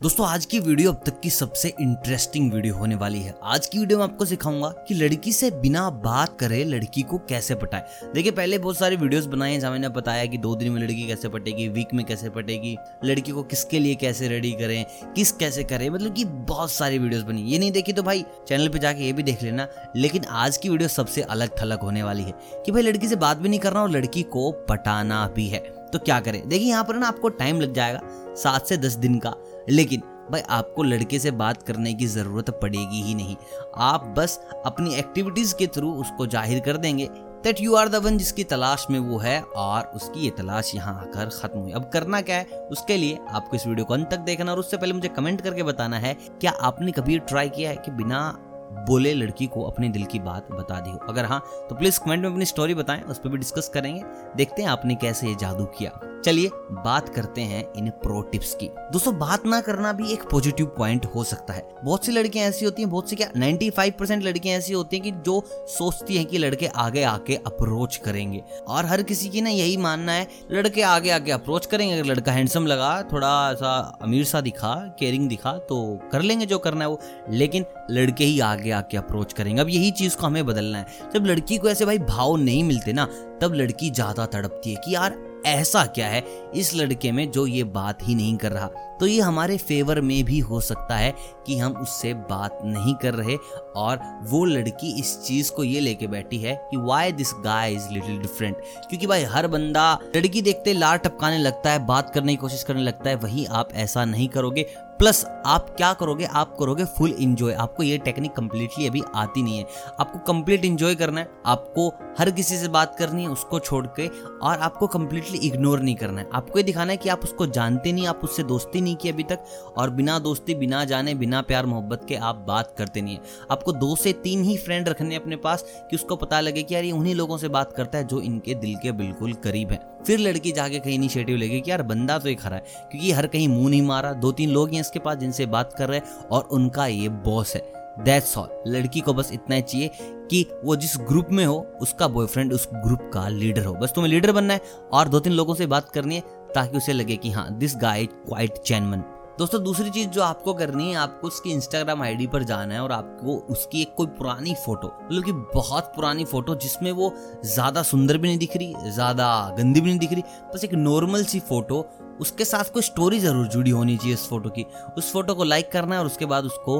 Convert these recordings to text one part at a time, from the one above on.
दोस्तों, आज की वीडियो अब तक की सबसे इंटरेस्टिंग वीडियो होने वाली है। आज की वीडियो में आपको सिखाऊँगा कि लड़की से बिना बात करे लड़की को कैसे पटाए। देखिए, पहले बहुत सारे वीडियोस बनाए हैं जहाँ मैंने बताया कि दो दिन में लड़की कैसे पटेगी वीक में कैसे पटेगी, लड़की को किसके लिए कैसे रेडी करें, किस कैसे करें मतलब कि बहुत सारी वीडियोज़ बनी। ये नहीं देखी तो भाई चैनल पर जाके ये भी देख लेना, लेकिन आज की वीडियो सबसे अलग थलग होने वाली है कि भाई लड़की से बात भी नहीं करना और लड़की को पटाना भी है। तो क्या करें? देखिए, यहाँ पर ना आपको टाइम लग जाएगा सात से दस दिन का। लेकिन भाई, आपको लड़के से बात करने की ज़रूरत पड़ेगी ही नहीं। आप बस अपनी एक्टिविटीज़ के थ्रू उसको ज़ाहिर कर देंगे that you are the one जिसकी तलाश में वो है और उसकी ये तलाश यहाँ आकर खत्म हुई। अब करना क्या है? उसके लिए आपको इस वीडियो को अंत तक देखना और उससे पहले मुझे कमेंट करके बताना है, क्या आपने कभी ट्राई किया है कि बिना बोले लड़की को अपने दिल की बात बता दी हो अगर हाँ तो प्लीज़ कमेंट में अपनी स्टोरी बताएँ, उस पर भी डिस्कस करेंगे। देखते हैं आपने कैसे ये जादू किया। चलिए, बात करते हैं इन प्रो टिप्स की। दोस्तों, बात ना करना भी एक पॉजिटिव पॉइंट हो सकता है। बहुत सी लड़कियाँ ऐसी होती हैं, बहुत सी क्या 95 परसेंट लड़कियाँ ऐसी होती हैं कि जो सोचती हैं कि लड़के आगे आके अप्रोच करेंगे। और हर किसी की ना यही मानना है, लड़के आगे आके अप्रोच करेंगे। अगर लड़का हैंडसम लगा थोड़ा सा अमीर सा दिखा केयरिंग दिखा तो कर लेंगे जो करना है वो। लेकिन लड़के ही आगे आके अप्रोच करेंगे। अब यही चीज़ को हमें बदलना है। जब लड़की को ऐसे भाई भाव नहीं मिलते ना, तब लड़की ज़्यादा तड़पती है कि यार, ऐसा क्या है इस लड़के में जो ये बात ही नहीं कर रहा? तो ये हमारे फेवर में भी हो सकता है कि हम उससे बात नहीं कर रहे और वो लड़की इस चीज़ को ये लेके बैठी है कि why this guy is little different क्योंकि भाई हर बंदा, लड़की देखते लार टपकाने लगता है, बात करने की कोशिश करने लगता है, वही आप ऐसा नहीं करोगे। प्लस आप क्या करोगे, आप करोगे फुल इंजॉय आपको ये टेक्निक कंप्लीटली अभी आती नहीं है। आपको कंप्लीट इंजॉय करना है, आपको हर किसी से बात करनी है, उसको छोड़ के, और आपको कंप्लीटली इग्नोर नहीं करना है। आपको ये दिखाना है कि आप उसको जानते नहीं, आप उससे दोस्ती नहीं की अभी तक, और बिना दोस्ती, बिना जाने, बिना प्यार, मोहब्बत के आप बात करते नहीं है। आपको दो से तीन ही फ्रेंड रखने अपने पास, कि उसको पता लगे कि यार ये उन्हीं लोगों से बात करता है जो इनके दिल के बिल्कुल करीब है। फिर लड़की जाके कहीं इनिशिएटिव लेगी कि यार बंदा तो ही खरा है, क्योंकि हर कहीं मुँह नहीं मारा। दो तीन लोग हैं इसके पास जिनसे बात कर रहे हैं और उनका ये बॉस है। दैट्स ऑल लड़की को बस इतना ही चाहिए कि वो जिस ग्रुप में हो, उसका बॉयफ्रेंड उस ग्रुप का लीडर हो। बस तुम्हें लीडर बनना है और दो तीन लोगों से बात करनी है ताकि उसे लगे कि हाँ दिस गाय क्वाइट चैनमन दोस्तों, दूसरी चीज़ जो आपको करनी है, आपको उसकी इंस्टाग्राम आईडी पर जाना है और आपको उसकी एक कोई पुरानी फ़ोटो मतलब कि बहुत पुरानी फ़ोटो जिसमें वो ज़्यादा सुंदर भी नहीं दिख रही, ज़्यादा गंदी भी नहीं दिख रही, बस एक नॉर्मल सी फ़ोटो उसके साथ कोई स्टोरी ज़रूर जुड़ी होनी चाहिए उस फ़ोटो की। उस फ़ोटो को लाइक करना है और उसके बाद उसको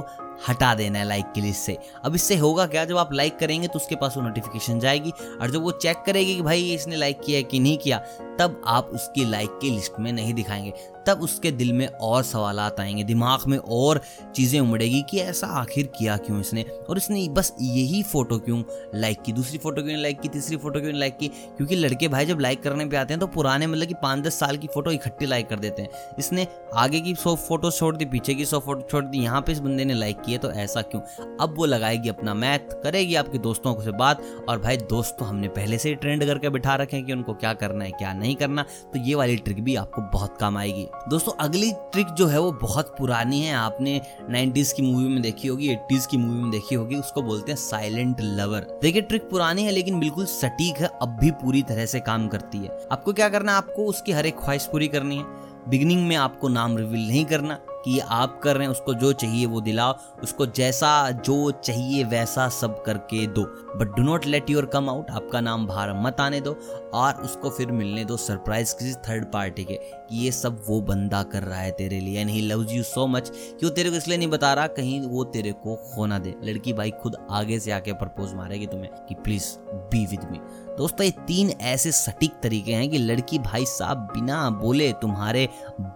हटा देना है लाइक की लिस्ट से अब इससे होगा क्या, जब आप लाइक करेंगे तो उसके पास वो नोटिफिकेशन जाएगी और जब वो चेक करेगी कि भाई इसने लाइक किया है कि नहीं किया, तब आप उसकी लाइक की लिस्ट में नहीं दिखाएँगे। तब उसके दिल में और सवाल आएँगे, दिमाग में और चीज़ें उमड़ेगी कि ऐसा आखिर किया क्यों इसने? और इसने बस यही फ़ोटो क्यों लाइक की? दूसरी फ़ोटो क्यों लाइक की? तीसरी फ़ोटो क्यों लाइक की? क्योंकि लड़के भाई जब लाइक करने पे आते हैं तो पुराने मतलब कि पाँच दस साल की फ़ोटो इकट्ठी लाइक कर देते हैं। इसने आगे की सौ फ़ोटो छोड़ दी, पीछे की सौ फ़ोटो छोड़ दी, यहाँ पर इस बंदे ने लाइक किए तो ऐसा क्यों? अब वो लगाएगी अपना मैथ करेगी आपके दोस्तों से बात, और भाई दोस्त तो हमने पहले से ही ट्रेंड करके बिठा रखे हैं कि उनको क्या करना है, क्या नहीं करना तो ये वाली ट्रिक भी आपको बहुत काम आएगी। दोस्तों, अगली ट्रिक जो है वो बहुत पुरानी है। आपने नाइनटीज की मूवी में देखी होगी, एट्टीज की मूवी में देखी होगी, उसको बोलते हैं साइलेंट लवर देखिए ट्रिक पुरानी है, लेकिन बिल्कुल सटीक है, अब भी पूरी तरह से काम करती है। आपको क्या करना है? आपको उसकी हर एक ख्वाहिश पूरी करनी है। बिगिनिंग में आपको नाम रिवील नहीं करना। कि आप कर रहे हैं, उसको जो चाहिए वो दिलाओ, उसको जैसा जो चाहिए वैसा सब करके दो। But do not let your come out आपका नाम बाहर मत आने दो, और उसको फिर मिलने दो सरप्राइज़ किसी थर्ड पार्टी के, कि ये सब वो बंदा कर रहा है तेरे लिए and he loves you so much कि वो तेरे को इसलिए नहीं बता रहा, कहीं वो तेरे को खोना दे। लड़की भाई खुद आगे से आके प्रपोज मारेगी तुम्हें, कि प्लीज़ बी विद मी दोस्तों, ये तीन ऐसे सटीक तरीके हैं कि लड़की भाई साहब बिना बोले तुम्हारे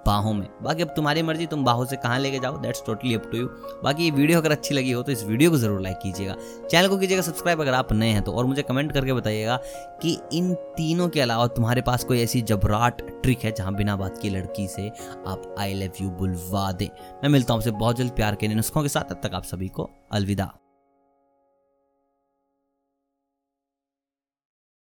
बाहों में। बाकी अब तुम्हारी मर्ज़ी, तुम बाहों से कहाँ लेके जाओ? That's totally up to you बाकी ये वीडियो अगर अच्छी लगी हो तो इस वीडियो को ज़रूर लाइक कीजिएगा। चैनल को कीजिएगा सब्सक्राइब अगर आप नए हैं तो और मुझे कमेंट करके बताइएगा कि इन तीनों के अलावा तुम्हारे पास कोई ऐसी जबराट ट्रिक है जहाँ बिना बात की लड़की से आप आई लव यू बुलवा दें। मैं मिलता हूँ आपसे बहुत जल्द प्यार के नुस्खों के साथ, तब तक आप सभी को अलविदा।